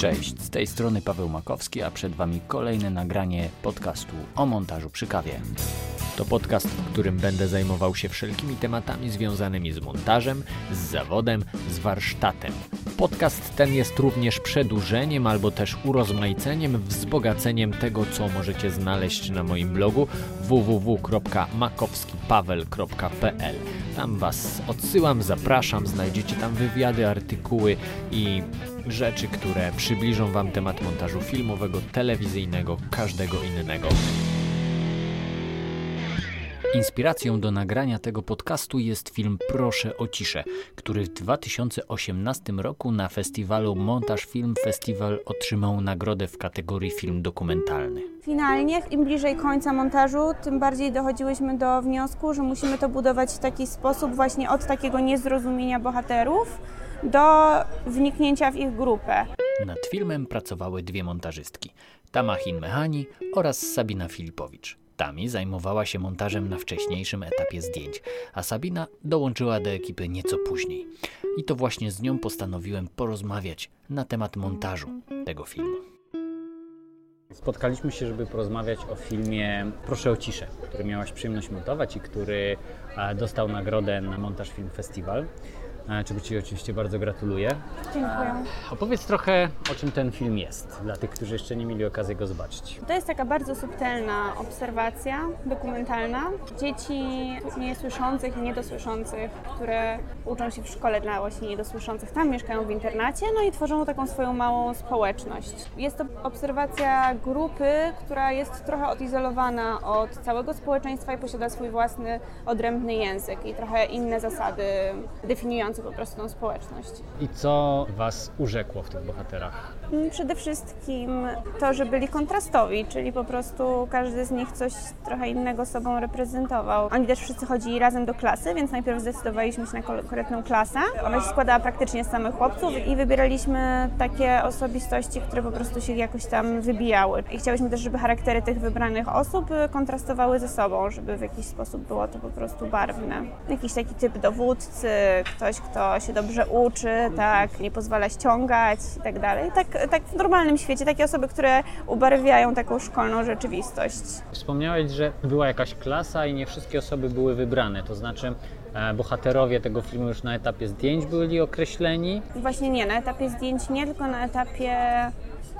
Cześć, z tej strony Paweł Makowski, a przed Wami kolejne nagranie podcastu o montażu przy kawie. To podcast, w którym będę zajmował się wszelkimi tematami związanymi z montażem, z zawodem, z warsztatem. Podcast ten jest również przedłużeniem albo też urozmaiceniem, wzbogaceniem tego, co możecie znaleźć na moim blogu www.makowskipaweł.pl. Tam Was odsyłam, zapraszam, znajdziecie tam wywiady, artykuły i rzeczy, które przybliżą Wam temat montażu filmowego, telewizyjnego, każdego innego. Inspiracją do nagrania tego podcastu jest film Proszę o ciszę, który w 2018 roku na festiwalu Montaż Film Festival otrzymał nagrodę w kategorii film dokumentalny. Finalnie, im bliżej końca montażu, tym bardziej dochodziłyśmy do wniosku, że musimy to budować w taki sposób właśnie od takiego niezrozumienia bohaterów do wniknięcia w ich grupę. Nad filmem pracowały dwie montażystki, Tamachin Mechani oraz Sabina Filipowicz. Tami zajmowała się montażem na wcześniejszym etapie zdjęć, a Sabina dołączyła do ekipy nieco później. I to właśnie z nią postanowiłem porozmawiać na temat montażu tego filmu. Spotkaliśmy się, żeby porozmawiać o filmie Proszę o ciszę, który miałaś przyjemność montować i który e, dostał nagrodę na Montaż Film Festival czego Ci oczywiście bardzo gratuluję. Dziękuję. Opowiedz trochę, o czym ten film jest, dla tych, którzy jeszcze nie mieli okazji go zobaczyć. To jest taka bardzo subtelna obserwacja dokumentalna dzieci niesłyszących i niedosłyszących, które uczą się w szkole dla właśnie niedosłyszących. Tam mieszkają w internacie, no i tworzą taką swoją małą społeczność. Jest to obserwacja grupy, która jest trochę odizolowana od całego społeczeństwa i posiada swój własny, odrębny język i trochę inne zasady definiujące po prostu tą społeczność. I co Was urzekło w tych bohaterach? Przede wszystkim to, że byli kontrastowi, czyli po prostu każdy z nich coś trochę innego sobą reprezentował. Oni też wszyscy chodzili razem do klasy, więc najpierw zdecydowaliśmy się na konkretną klasę. Ona się składała praktycznie z samych chłopców i wybieraliśmy takie osobistości, które po prostu się jakoś tam wybijały. I chciałyśmy też, żeby charaktery tych wybranych osób kontrastowały ze sobą, żeby w jakiś sposób było to po prostu barwne. Jakiś taki typ dowódcy, ktoś, kto się dobrze uczy, tak, nie pozwala ściągać i tak dalej. Tak, tak w normalnym świecie, takie osoby, które ubarwiają taką szkolną rzeczywistość. Wspomniałeś, że była jakaś klasa i nie wszystkie osoby były wybrane, to znaczy e, bohaterowie tego filmu już na etapie zdjęć byli określeni? Właśnie nie, na etapie zdjęć nie, tylko na etapie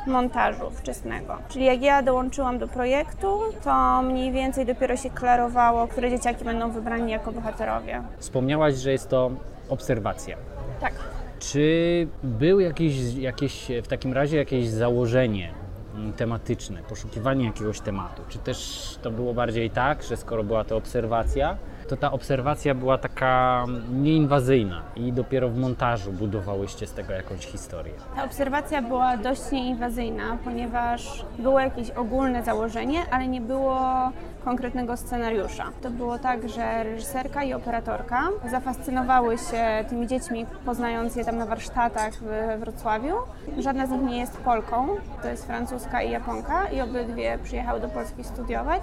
montażu wczesnego. Czyli jak ja dołączyłam do projektu, to mniej więcej dopiero się klarowało, które dzieciaki będą wybrani jako bohaterowie. Wspomniałaś, że jest to obserwacja. Tak. Czy był jakiś, jakieś, w takim razie jakieś założenie mm, tematyczne, poszukiwanie jakiegoś tematu? Czy też to było bardziej tak, że skoro była to obserwacja, to ta obserwacja była taka nieinwazyjna i dopiero w montażu budowałyście z tego jakąś historię. Ta obserwacja była dość nieinwazyjna, ponieważ było jakieś ogólne założenie, ale nie było konkretnego scenariusza. To było tak, że reżyserka i operatorka zafascynowały się tymi dziećmi, poznając je tam na warsztatach w Wrocławiu. Żadna z nich nie jest Polką, to jest francuska i Japonka i obydwie przyjechały do Polski studiować.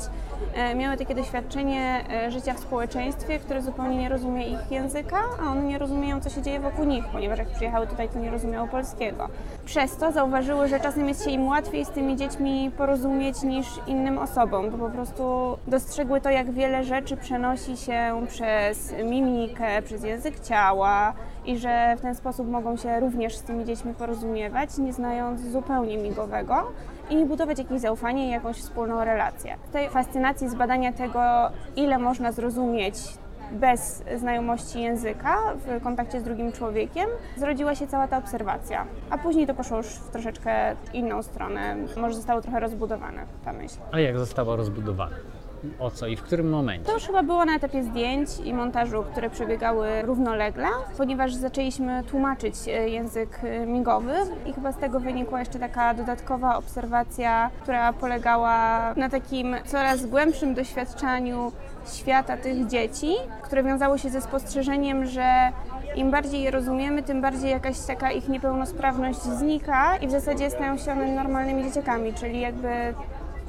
E, miały takie doświadczenie e, życia w społeczeństwie, które zupełnie nie rozumie ich języka, a one nie rozumieją, co się dzieje wokół nich, ponieważ jak przyjechały tutaj, to nie rozumiały polskiego. Przez to zauważyły, że czasem jest się im łatwiej z tymi dziećmi porozumieć niż innym osobom, bo po prostu dostrzegły to, jak wiele rzeczy przenosi się przez mimikę, przez język ciała i że w ten sposób mogą się również z tymi dziećmi porozumiewać, nie znając zupełnie migowego i budować jakieś zaufanie i jakąś wspólną relację. Tej fascynacji z badania tego, ile można zrozumieć bez znajomości języka w kontakcie z drugim człowiekiem, zrodziła się cała ta obserwacja. A później to poszło już w troszeczkę inną stronę. Może zostało trochę rozbudowane ta myśl. A jak została rozbudowana? O co i w którym momencie? To już chyba było na etapie zdjęć i montażu, które przebiegały równolegle, ponieważ zaczęliśmy tłumaczyć e, język e, migowy i chyba z tego wynikła jeszcze taka dodatkowa obserwacja, która polegała na takim coraz głębszym doświadczaniu świata tych dzieci, które wiązało się ze spostrzeżeniem, że im bardziej je rozumiemy, tym bardziej jakaś taka ich niepełnosprawność znika i w zasadzie stają się one normalnymi dzieciakami, czyli jakby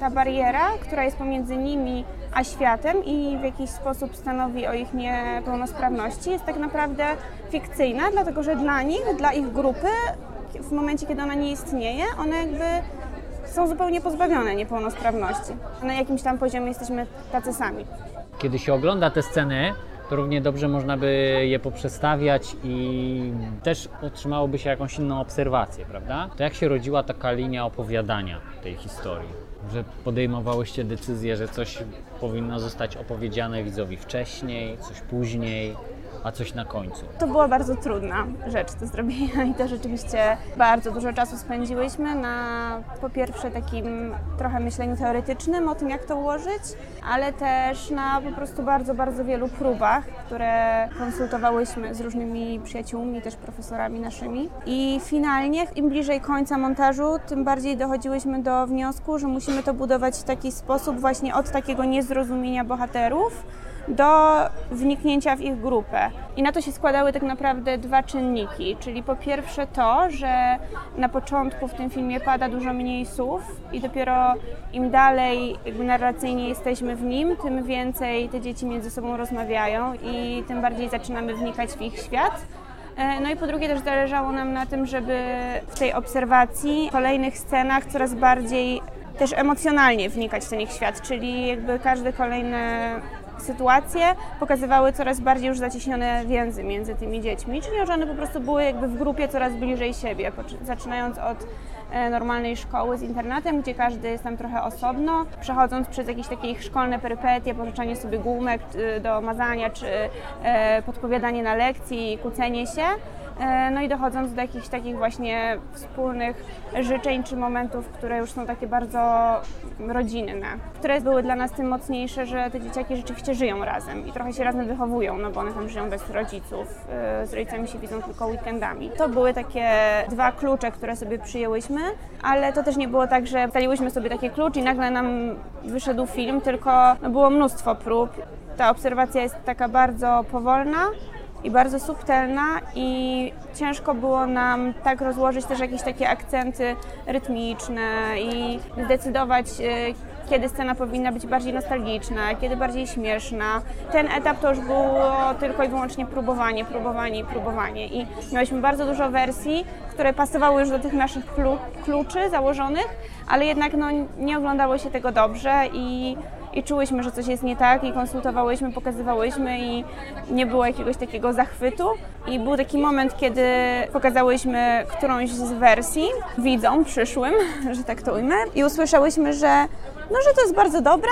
ta bariera, która jest pomiędzy nimi a światem i w jakiś sposób stanowi o ich niepełnosprawności, jest tak naprawdę fikcyjna, dlatego że dla nich, dla ich grupy w momencie, kiedy ona nie istnieje, one jakby są zupełnie pozbawione niepełnosprawności. Na jakimś tam poziomie jesteśmy tacy sami. Kiedy się ogląda te sceny, to równie dobrze można by je poprzestawiać i też otrzymałoby się jakąś inną obserwację, prawda? To jak się rodziła taka linia opowiadania tej historii? Że podejmowałyście decyzję, że coś powinno zostać opowiedziane widzowi wcześniej, coś później, a coś na końcu. To była bardzo trudna rzecz do zrobienia i to rzeczywiście bardzo dużo czasu spędziłyśmy na po pierwsze takim trochę myśleniu teoretycznym o tym, jak to ułożyć, ale też na po prostu bardzo, bardzo wielu próbach, które konsultowałyśmy z różnymi przyjaciółmi, też profesorami naszymi. I finalnie, im bliżej końca montażu, tym bardziej dochodziłyśmy do wniosku, że musimy to budować w taki sposób właśnie od takiego niezrozumienia bohaterów, do wniknięcia w ich grupę. I na to się składały tak naprawdę dwa czynniki, czyli po pierwsze to, że na początku w tym filmie pada dużo mniej słów i dopiero im dalej jakby narracyjnie jesteśmy w nim, tym więcej te dzieci między sobą rozmawiają i tym bardziej zaczynamy wnikać w ich świat. E, no i po drugie też zależało nam na tym, żeby w tej obserwacji, w kolejnych scenach coraz bardziej też emocjonalnie wnikać w ten ich świat, czyli jakby każde kolejne sytuacje pokazywały coraz bardziej już zacieśnione więzy między tymi dziećmi, czyli że one po prostu były jakby w grupie coraz bliżej siebie, zaczynając od e, normalnej szkoły z internatem, gdzie każdy jest tam trochę osobno, przechodząc przez jakieś takie ich szkolne perypetie, pożyczanie sobie gumek do mazania, czy e, podpowiadanie na lekcji, kłócenie się, no i dochodząc do jakichś takich właśnie wspólnych życzeń czy momentów, które już są takie bardzo rodzinne, które były dla nas tym mocniejsze, że te dzieciaki rzeczywiście żyją razem i trochę się razem wychowują, no bo one tam żyją bez rodziców, e, z rodzicami się widzą tylko weekendami. To były takie dwa klucze, które sobie przyjęłyśmy, ale to też nie było tak, że staliłyśmy sobie takie klucz i nagle nam wyszedł film, tylko było mnóstwo prób. Ta obserwacja jest taka bardzo powolna, i bardzo subtelna i ciężko było nam tak rozłożyć też jakieś takie akcenty rytmiczne i zdecydować, e, kiedy scena powinna być bardziej nostalgiczna, kiedy bardziej śmieszna. Ten etap to już było tylko i wyłącznie próbowanie, próbowanie i próbowanie. I mieliśmy bardzo dużo wersji, które pasowały już do tych naszych kluczy założonych, ale jednak no, nie oglądało się tego dobrze i i czułyśmy, że coś jest nie tak i konsultowałyśmy, pokazywałyśmy i nie było jakiegoś takiego zachwytu. I był taki moment, kiedy pokazałyśmy którąś z wersji widzom przyszłym, że tak to ujmę, i usłyszałyśmy, że no, że to jest bardzo dobre,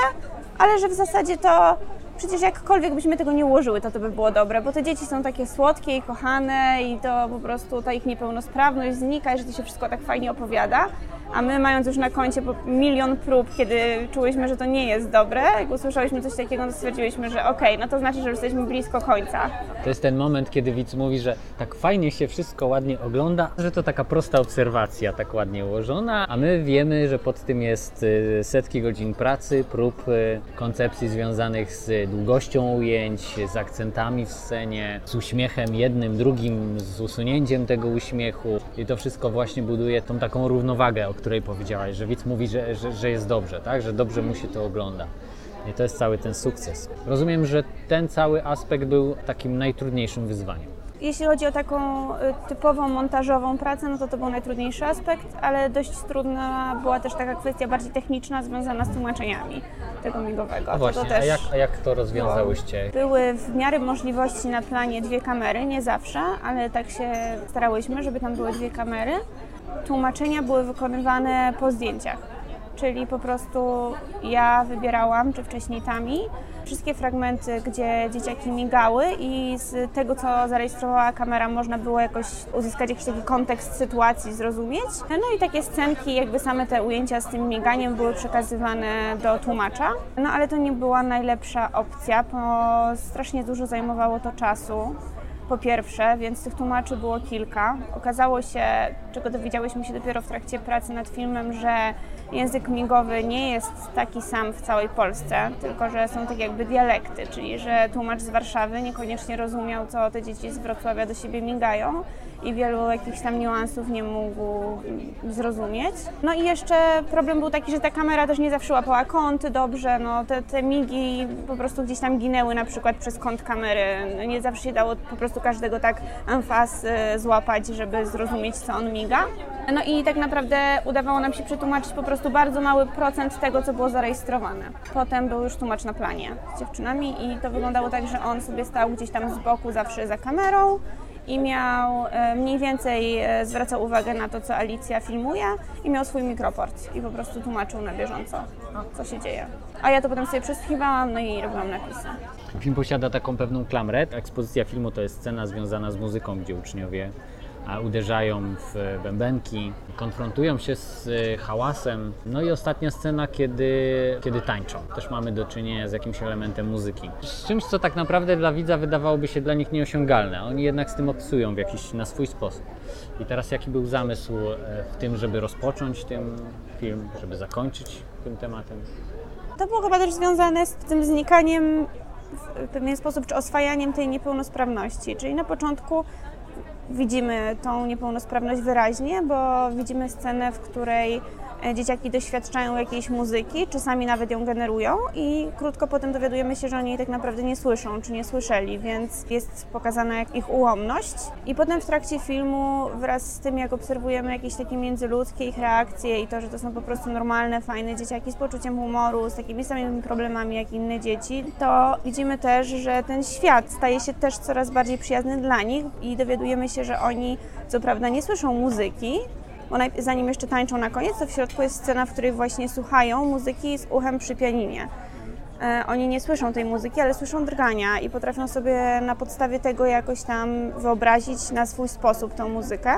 ale że w zasadzie to przecież jakkolwiek byśmy tego nie ułożyły, to to by było dobre, bo te dzieci są takie słodkie i kochane i to po prostu ta ich niepełnosprawność znika i że to się wszystko tak fajnie opowiada a my mając już na koncie milion prób, kiedy czułyśmy, że to nie jest dobre, jak usłyszałyśmy coś takiego, to stwierdziłyśmy, że okej, okay, no to znaczy, że jesteśmy blisko końca. To jest ten moment, kiedy widz mówi, że tak fajnie się wszystko ładnie ogląda, że to taka prosta obserwacja, tak ładnie ułożona, a my wiemy, że pod tym jest y, setki godzin pracy, prób y, koncepcji związanych z długością ujęć, z akcentami w scenie, z uśmiechem jednym, drugim, z usunięciem tego uśmiechu i to wszystko właśnie buduje tą taką równowagę, której powiedziałaś, że widz mówi, że, że, że jest dobrze, tak? że dobrze mu się to ogląda. I to jest cały ten sukces. Rozumiem, że ten cały aspekt był takim najtrudniejszym wyzwaniem. Jeśli chodzi o taką y, typową montażową pracę, no to to był najtrudniejszy aspekt, ale dość trudna była też taka kwestia bardziej techniczna związana z tłumaczeniami tego migowego. A właśnie, też a, jak, a jak to rozwiązałyście? Były w miarę możliwości na planie dwie kamery, nie zawsze, ale tak się starałyśmy, żeby tam były dwie kamery tłumaczenia były wykonywane po zdjęciach. Czyli po prostu ja wybierałam, czy wcześniej Tami, wszystkie fragmenty, gdzie dzieciaki migały i z tego, co zarejestrowała kamera, można było jakoś uzyskać jakiś taki kontekst sytuacji, zrozumieć. No i takie scenki, jakby same te ujęcia z tym miganiem były przekazywane do tłumacza. No ale to nie była najlepsza opcja, bo strasznie dużo zajmowało to czasu po pierwsze, więc tych tłumaczy było kilka. Okazało się, czego dowiedziałyśmy się dopiero w trakcie pracy nad filmem, że język migowy nie jest taki sam w całej Polsce, tylko że są tak jakby dialekty, czyli że tłumacz z Warszawy niekoniecznie rozumiał, co te dzieci z Wrocławia do siebie migają i wielu jakichś tam niuansów nie mógł zrozumieć. No i jeszcze problem był taki, że ta kamera też nie zawsze łapała kąty dobrze, no te, te migi po prostu gdzieś tam ginęły na przykład przez kąt kamery, nie zawsze się dało po prostu prostu każdego tak emfaz y, złapać, żeby zrozumieć, co on miga. No i tak naprawdę udawało nam się przetłumaczyć po prostu bardzo mały procent tego, co było zarejestrowane. Potem był już tłumacz na planie z dziewczynami i to wyglądało tak, że on sobie stał gdzieś tam z boku zawsze za kamerą i miał e, mniej więcej e, zwracał uwagę na to, co Alicja filmuje i miał swój mikroport i po prostu tłumaczył na bieżąco, co się dzieje. A ja to potem sobie przesłuchiwałam, no i robiłam napisy. Film posiada taką pewną klamrę. Ekspozycja filmu to jest scena związana z muzyką, gdzie uczniowie uderzają w bębenki, konfrontują się z y, hałasem. No i ostatnia scena, kiedy, kiedy tańczą. Też mamy do czynienia z jakimś elementem muzyki. Z czymś, co tak naprawdę dla widza wydawałoby się dla nich nieosiągalne. Oni jednak z tym obcują w jakiś na swój sposób. I teraz jaki był zamysł e, w tym, żeby rozpocząć ten film, żeby zakończyć tym tematem? To było chyba też związane z tym znikaniem w pewien sposób, czy oswajaniem tej niepełnosprawności. Czyli na początku widzimy tą niepełnosprawność wyraźnie, bo widzimy scenę, w której dzieciaki doświadczają jakiejś muzyki, czasami nawet ją generują i krótko potem dowiadujemy się, że oni jej tak naprawdę nie słyszą, czy nie słyszeli, więc jest pokazana ich ułomność. I potem w trakcie filmu wraz z tym, jak obserwujemy jakieś takie międzyludzkie ich reakcje i to, że to są po prostu normalne, fajne dzieciaki z poczuciem humoru, z takimi samymi problemami jak inne dzieci, to widzimy też, że ten świat staje się też coraz bardziej przyjazny dla nich i dowiadujemy się, że oni co prawda nie słyszą muzyki, bo zanim jeszcze tańczą na koniec, to w środku jest scena, w której właśnie słuchają muzyki z uchem przy pianinie. E, oni nie słyszą tej muzyki, ale słyszą drgania i potrafią sobie na podstawie tego jakoś tam wyobrazić na swój sposób tą muzykę,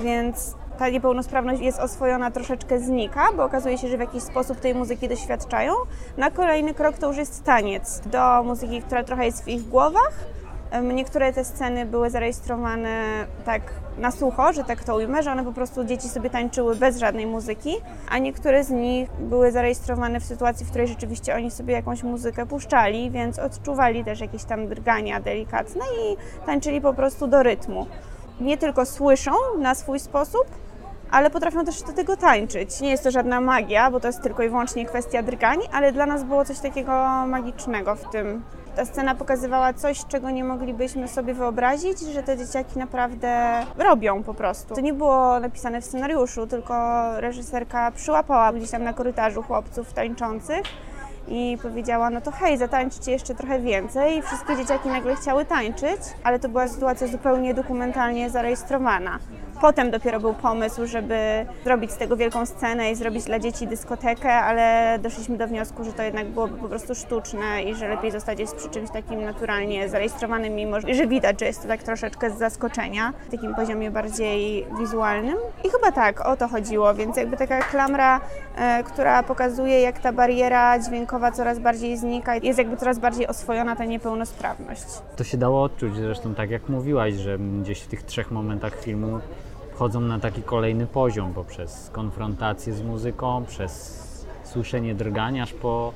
więc ta niepełnosprawność jest oswojona, troszeczkę znika, bo okazuje się, że w jakiś sposób tej muzyki doświadczają. Na kolejny krok to już jest taniec do muzyki, która trochę jest w ich głowach, Niektóre te sceny były zarejestrowane tak na sucho, że tak to ujmę, że one po prostu dzieci sobie tańczyły bez żadnej muzyki, a niektóre z nich były zarejestrowane w sytuacji, w której rzeczywiście oni sobie jakąś muzykę puszczali, więc odczuwali też jakieś tam drgania delikatne i tańczyli po prostu do rytmu. Nie tylko słyszą na swój sposób, ale potrafią też do tego tańczyć. Nie jest to żadna magia, bo to jest tylko i wyłącznie kwestia drgań, ale dla nas było coś takiego magicznego w tym, ta scena pokazywała coś, czego nie moglibyśmy sobie wyobrazić, że te dzieciaki naprawdę robią po prostu. To nie było napisane w scenariuszu, tylko reżyserka przyłapała gdzieś tam na korytarzu chłopców tańczących i powiedziała, no to hej, zatańczcie jeszcze trochę więcej. I wszystkie dzieciaki nagle chciały tańczyć, ale to była sytuacja zupełnie dokumentalnie zarejestrowana. Potem dopiero był pomysł, żeby zrobić z tego wielką scenę i zrobić dla dzieci dyskotekę, ale doszliśmy do wniosku, że to jednak byłoby po prostu sztuczne i że lepiej zostać jest przy czymś takim naturalnie zarejestrowanym, mimo że widać, że jest to tak troszeczkę z zaskoczenia, w takim poziomie bardziej wizualnym. I chyba tak, o to chodziło, więc jakby taka klamra, e, która pokazuje, jak ta bariera dźwiękowa coraz bardziej znika, jest jakby coraz bardziej oswojona ta niepełnosprawność. To się dało odczuć, zresztą tak jak mówiłaś, że gdzieś w tych trzech momentach filmu wchodzą na taki kolejny poziom poprzez konfrontację z muzyką, przez słyszenie drgania, aż po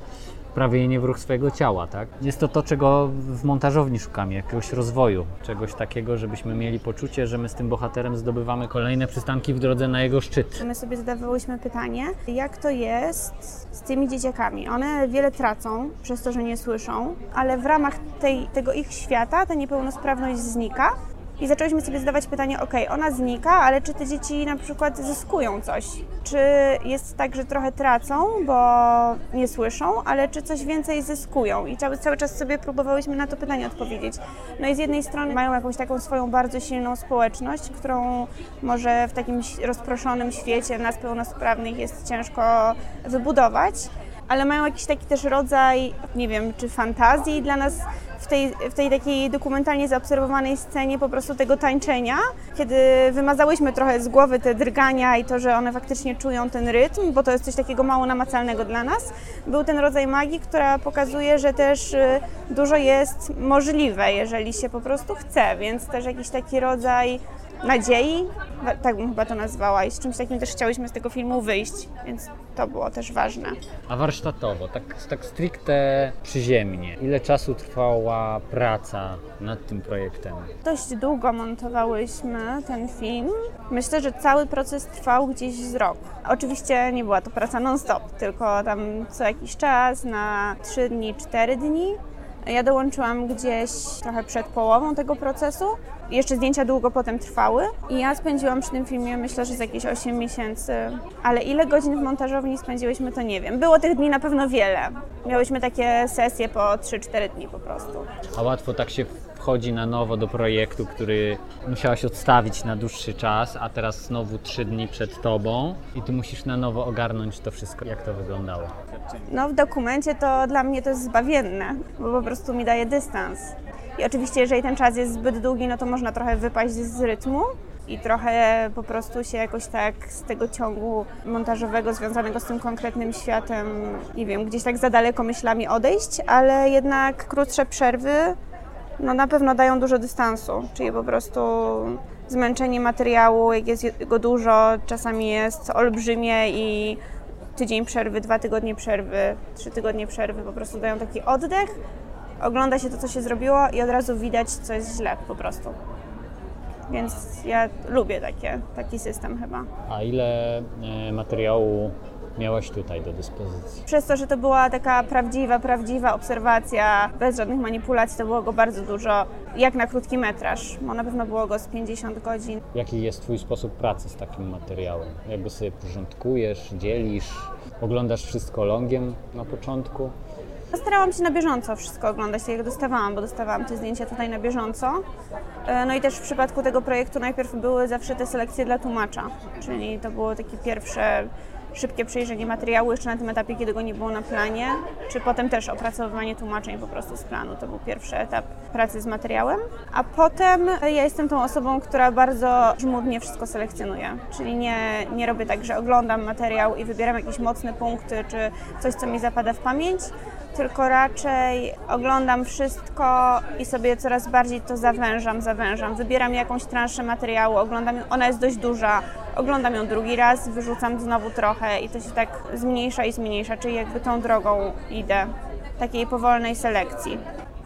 prawienie w ruch swojego ciała, tak? Jest to to, czego w montażowni szukamy, jakiegoś rozwoju, czegoś takiego, żebyśmy mieli poczucie, że my z tym bohaterem zdobywamy kolejne przystanki w drodze na jego szczyt. My sobie zadawałyśmy pytanie, jak to jest z tymi dzieciakami. One wiele tracą przez to, że nie słyszą, ale w ramach tej, tego ich świata ta niepełnosprawność znika, i zaczęliśmy sobie zadawać pytanie, ok, ona znika, ale czy te dzieci na przykład zyskują coś? Czy jest tak, że trochę tracą, bo nie słyszą, ale czy coś więcej zyskują? I cały, cały czas sobie próbowałyśmy na to pytanie odpowiedzieć. No i z jednej strony mają jakąś taką swoją bardzo silną społeczność, którą może w takim rozproszonym świecie nas pełnosprawnych jest ciężko wybudować, ale mają jakiś taki też rodzaj, nie wiem, czy fantazji dla nas tej, w tej takiej dokumentalnie zaobserwowanej scenie po prostu tego tańczenia, kiedy wymazałyśmy trochę z głowy te drgania i to, że one faktycznie czują ten rytm, bo to jest coś takiego mało namacalnego dla nas, był ten rodzaj magii, która pokazuje, że też y, dużo jest możliwe, jeżeli się po prostu chce, więc też jakiś taki rodzaj nadziei, tak bym chyba to nazwała i z czymś takim też chciałyśmy z tego filmu wyjść, więc to było też ważne. A warsztatowo, tak, tak stricte przyziemnie, ile czasu trwała praca nad tym projektem? Dość długo montowałyśmy ten film. Myślę, że cały proces trwał gdzieś z rok. Oczywiście nie była to praca non-stop, tylko tam co jakiś czas, na 3 dni, 4 dni Ja dołączyłam gdzieś trochę przed połową tego procesu. Jeszcze zdjęcia długo potem trwały i ja spędziłam przy tym filmie myślę, że z jakieś 8 miesięcy, ale ile godzin w montażowni spędziłyśmy to nie wiem. Było tych dni na pewno wiele. Miałyśmy takie sesje po 3-4 dni po prostu. A łatwo tak się wchodzi na nowo do projektu, który musiałaś odstawić na dłuższy czas, a teraz znowu trzy dni przed tobą i ty musisz na nowo ogarnąć to wszystko. Jak to wyglądało? No w dokumencie to dla mnie to jest zbawienne, bo po prostu mi daje dystans. I oczywiście jeżeli ten czas jest zbyt długi, no to można trochę wypaść z rytmu i trochę po prostu się jakoś tak z tego ciągu montażowego związanego z tym konkretnym światem, nie wiem, gdzieś tak za daleko myślami odejść, ale jednak krótsze przerwy no na pewno dają dużo dystansu, czyli po prostu zmęczenie materiału, jak jest go dużo, czasami jest olbrzymie i tydzień przerwy, dwa tygodnie przerwy, trzy tygodnie przerwy po prostu dają taki oddech, ogląda się to, co się zrobiło i od razu widać, co jest źle po prostu. Więc ja lubię takie, taki system chyba. A ile e, materiału miałaś tutaj do dyspozycji? Przez to, że to była taka prawdziwa, prawdziwa obserwacja, bez żadnych manipulacji, to było go bardzo dużo, jak na krótki metraż, bo na pewno było go z 50 godzin. Jaki jest Twój sposób pracy z takim materiałem? Jak go sobie porządkujesz, dzielisz, oglądasz wszystko longiem na początku? Starałam się na bieżąco wszystko oglądać, tak jak dostawałam, bo dostawałam te zdjęcia tutaj na bieżąco. E, no i też w przypadku tego projektu najpierw były zawsze te selekcje dla tłumacza, czyli to było takie pierwsze szybkie przejrzenie materiału jeszcze na tym etapie, kiedy go nie było na planie, czy potem też opracowywanie tłumaczeń po prostu z planu. To był pierwszy etap pracy z materiałem. A potem ja jestem tą osobą, która bardzo żmudnie wszystko selekcjonuje, czyli nie, nie robię tak, że oglądam materiał i wybieram jakieś mocne punkty, czy coś, co mi zapada w pamięć, tylko raczej oglądam wszystko i sobie coraz bardziej to zawężam, zawężam. Wybieram jakąś transzę materiału, oglądam, ona jest dość duża, oglądam ją drugi raz, wyrzucam znowu trochę i to się tak zmniejsza i zmniejsza, czyli jakby tą drogą idę, takiej powolnej selekcji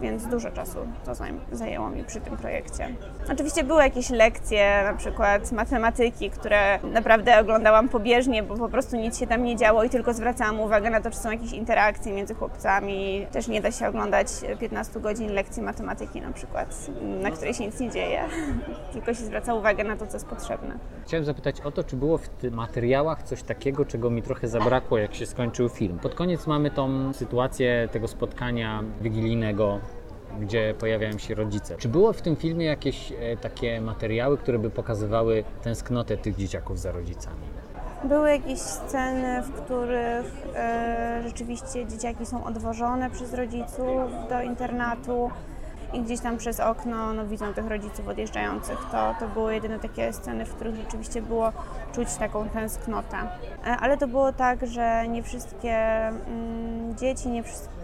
więc dużo czasu to zajęło mi przy tym projekcie. Oczywiście były jakieś lekcje, na przykład matematyki, które naprawdę oglądałam pobieżnie, bo po prostu nic się tam nie działo i tylko zwracałam uwagę na to, czy są jakieś interakcje między chłopcami. Też nie da się oglądać 15 godzin lekcji matematyki na przykład, na której się nic nie dzieje, tylko się zwraca uwagę na to, co jest potrzebne. Chciałem zapytać o to, czy było w tych materiałach coś takiego, czego mi trochę zabrakło, jak się skończył film. Pod koniec mamy tą sytuację tego spotkania wigilijnego gdzie pojawiają się rodzice. Czy było w tym filmie jakieś e, takie materiały, które by pokazywały tęsknotę tych dzieciaków za rodzicami? Były jakieś sceny, w których e, rzeczywiście dzieciaki są odwożone przez rodziców do internatu i gdzieś tam przez okno no, widzą tych rodziców odjeżdżających. To, to były jedyne takie sceny, w których rzeczywiście było czuć taką tęsknotę. E, ale to było tak, że nie wszystkie mm, dzieci, nie wszystkie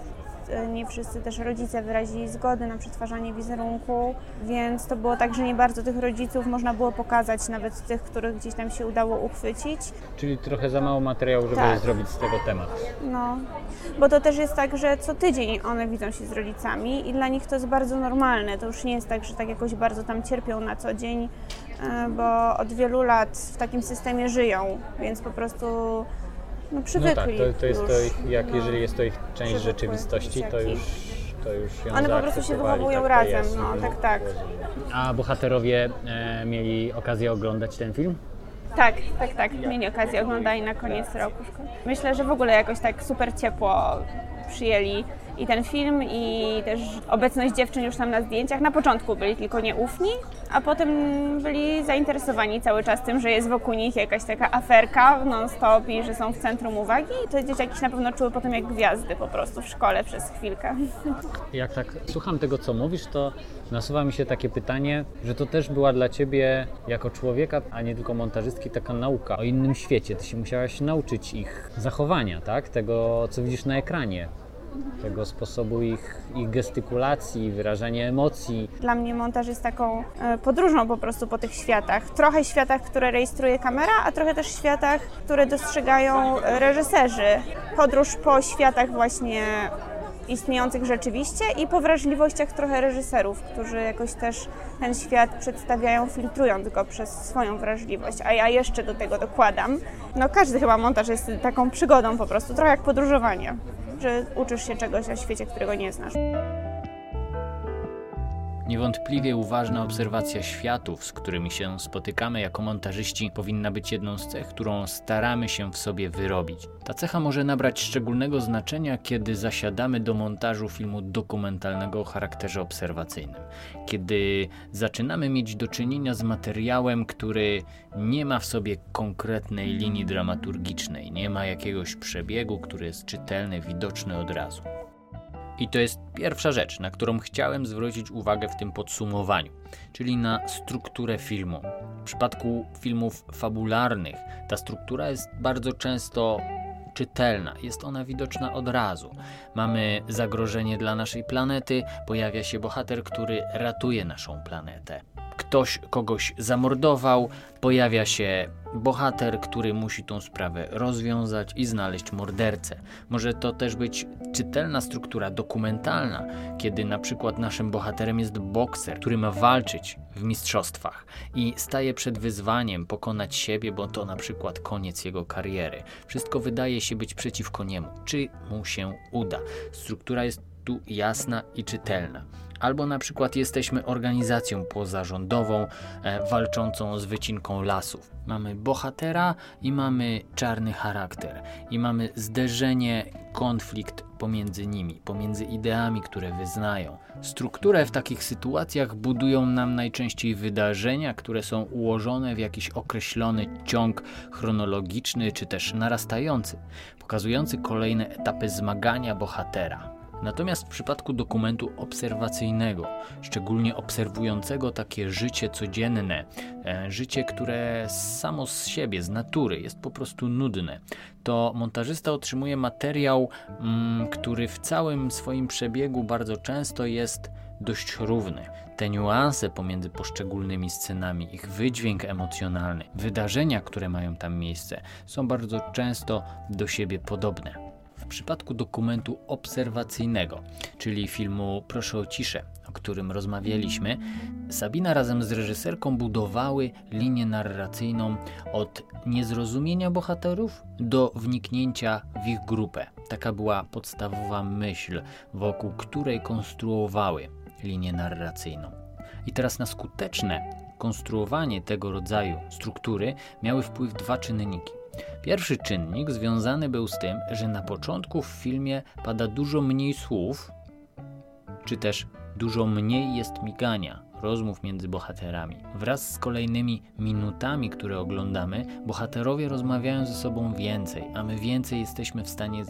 nie wszyscy też rodzice wyrazili zgody na przetwarzanie wizerunku, więc to było tak, że nie bardzo tych rodziców można było pokazać, nawet tych, których gdzieś tam się udało uchwycić. Czyli trochę za mało materiału, żeby tak. zrobić z tego temat. No, bo to też jest tak, że co tydzień one widzą się z rodzicami i dla nich to jest bardzo normalne. To już nie jest tak, że tak jakoś bardzo tam cierpią na co dzień, e, bo od wielu lat w takim systemie żyją, więc po prostu no przywykli. No tak, to, to jest to, jak no, jeżeli jest to ich część rzeczywistości, to już to już ją One po prostu się wychowują tak razem, jest, no tak, tak. A bohaterowie e, mieli okazję oglądać ten film? Tak, tak, tak. Mieli okazję oglądali na koniec roku. Myślę, że w ogóle jakoś tak super ciepło przyjęli i ten film, i też obecność dziewczyn już tam na zdjęciach. Na początku byli tylko nieufni, a potem byli zainteresowani cały czas tym, że jest wokół nich jakaś taka aferka non-stop i że są w centrum uwagi. I te dzieciaki na pewno czuły potem jak gwiazdy po prostu w szkole przez chwilkę. Jak tak słucham tego, co mówisz, to nasuwa mi się takie pytanie, że to też była dla Ciebie jako człowieka, a nie tylko montażystki, taka nauka o innym świecie. Ty się musiałaś nauczyć ich zachowania, tak? Tego, co widzisz na ekranie tego sposobu ich, ich gestykulacji, wyrażania emocji. Dla mnie montaż jest taką e, podróżą po prostu po tych światach. Trochę światach, które rejestruje kamera, a trochę też światach, które dostrzegają reżyserzy. Podróż po światach właśnie istniejących rzeczywiście i po wrażliwościach trochę reżyserów, którzy jakoś też ten świat przedstawiają, filtrując go przez swoją wrażliwość. A ja jeszcze do tego dokładam. No każdy chyba montaż jest taką przygodą po prostu, trochę jak podróżowanie że uczysz się czegoś o świecie, którego nie znasz. Niewątpliwie uważna obserwacja światów, z którymi się spotykamy jako montażyści, powinna być jedną z cech, którą staramy się w sobie wyrobić. Ta cecha może nabrać szczególnego znaczenia, kiedy zasiadamy do montażu filmu dokumentalnego o charakterze obserwacyjnym. Kiedy zaczynamy mieć do czynienia z materiałem, który nie ma w sobie konkretnej linii dramaturgicznej, nie ma jakiegoś przebiegu, który jest czytelny, widoczny od razu. I to jest pierwsza rzecz, na którą chciałem zwrócić uwagę w tym podsumowaniu, czyli na strukturę filmu. W przypadku filmów fabularnych ta struktura jest bardzo często czytelna, jest ona widoczna od razu. Mamy zagrożenie dla naszej planety, pojawia się bohater, który ratuje naszą planetę ktoś kogoś zamordował, pojawia się bohater, który musi tą sprawę rozwiązać i znaleźć mordercę. Może to też być czytelna struktura dokumentalna, kiedy na przykład naszym bohaterem jest bokser, który ma walczyć w mistrzostwach i staje przed wyzwaniem pokonać siebie, bo to na przykład koniec jego kariery. Wszystko wydaje się być przeciwko niemu. Czy mu się uda? Struktura jest tu jasna i czytelna albo na przykład jesteśmy organizacją pozarządową e, walczącą z wycinką lasów. Mamy bohatera i mamy czarny charakter, i mamy zderzenie, konflikt pomiędzy nimi, pomiędzy ideami, które wyznają. Strukturę w takich sytuacjach budują nam najczęściej wydarzenia, które są ułożone w jakiś określony ciąg chronologiczny czy też narastający, pokazujący kolejne etapy zmagania bohatera. Natomiast w przypadku dokumentu obserwacyjnego, szczególnie obserwującego takie życie codzienne, e, życie, które samo z siebie, z natury jest po prostu nudne, to montażysta otrzymuje materiał, mm, który w całym swoim przebiegu bardzo często jest dość równy. Te niuanse pomiędzy poszczególnymi scenami, ich wydźwięk emocjonalny, wydarzenia, które mają tam miejsce, są bardzo często do siebie podobne przypadku dokumentu obserwacyjnego, czyli filmu Proszę o ciszę, o którym rozmawialiśmy, Sabina razem z reżyserką budowały linię narracyjną od niezrozumienia bohaterów do wniknięcia w ich grupę. Taka była podstawowa myśl, wokół której konstruowały linię narracyjną. I teraz na skuteczne konstruowanie tego rodzaju struktury miały wpływ dwa czynniki. Pierwszy czynnik związany był z tym, że na początku w filmie pada dużo mniej słów, czy też dużo mniej jest migania, rozmów między bohaterami. Wraz z kolejnymi minutami, które oglądamy, bohaterowie rozmawiają ze sobą więcej, a my więcej jesteśmy w stanie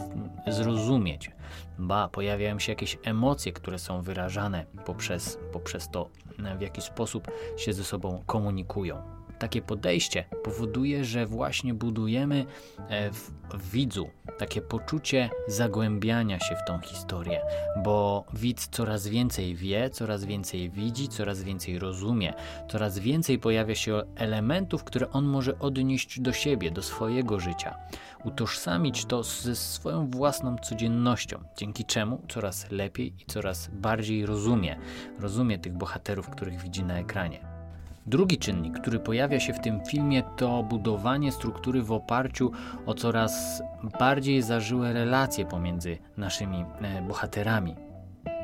zrozumieć. Ba, pojawiają się jakieś emocje, które są wyrażane poprzez, poprzez to, w jaki sposób się ze sobą komunikują. Takie podejście powoduje, że właśnie budujemy e, w, widzu takie poczucie zagłębiania się w tą historię, bo widz coraz więcej wie, coraz więcej widzi, coraz więcej rozumie, coraz więcej pojawia się elementów, które on może odnieść do siebie, do swojego życia, utożsamić to ze swoją własną codziennością, dzięki czemu coraz lepiej i coraz bardziej rozumie, rozumie tych bohaterów, których widzi na ekranie. Drugi czynnik, który pojawia się w tym filmie, to budowanie struktury w oparciu o coraz bardziej zażyłe relacje pomiędzy naszymi e, bohaterami.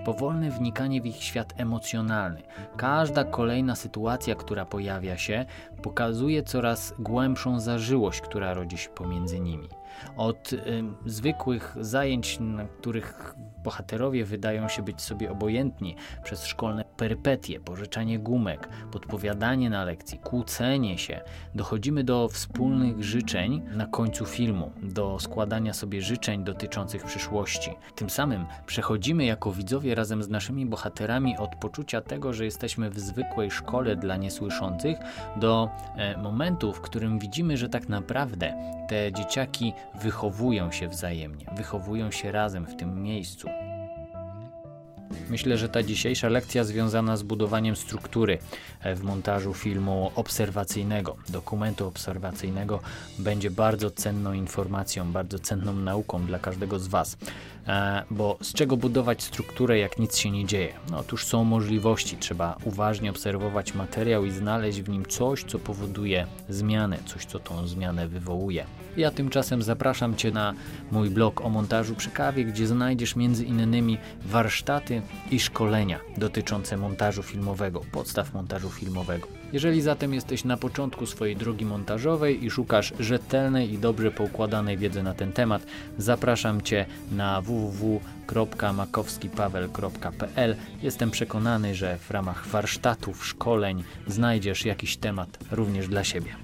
Powolne wnikanie w ich świat emocjonalny. Każda kolejna sytuacja, która pojawia się, pokazuje coraz głębszą zażyłość, która rodzi się pomiędzy nimi. Od y, zwykłych zajęć, na których bohaterowie wydają się być sobie obojętni, przez szkolne perypetie, pożyczanie gumek, podpowiadanie na lekcji, kłócenie się, dochodzimy do wspólnych życzeń na końcu filmu, do składania sobie życzeń dotyczących przyszłości. Tym samym przechodzimy jako widzowie razem z naszymi bohaterami od poczucia tego, że jesteśmy w zwykłej szkole dla niesłyszących, do e, momentu, w którym widzimy, że tak naprawdę te dzieciaki wychowują się wzajemnie, wychowują się razem w tym miejscu. Myślę, że ta dzisiejsza lekcja związana z budowaniem struktury e, w montażu filmu obserwacyjnego, dokumentu obserwacyjnego, będzie bardzo cenną informacją, bardzo cenną nauką dla każdego z Was. E, bo z czego budować strukturę, jak nic się nie dzieje? No, otóż są możliwości, trzeba uważnie obserwować materiał i znaleźć w nim coś, co powoduje zmianę, coś, co tą zmianę wywołuje. Ja tymczasem zapraszam Cię na mój blog o montażu przy kawie, gdzie znajdziesz innymi warsztaty i szkolenia dotyczące montażu filmowego, podstaw montażu filmowego. Jeżeli zatem jesteś na początku swojej drogi montażowej i szukasz rzetelnej i dobrze poukładanej wiedzy na ten temat, zapraszam Cię na www.makowskipaweł.pl. Jestem przekonany, że w ramach warsztatów, szkoleń znajdziesz jakiś temat również dla siebie.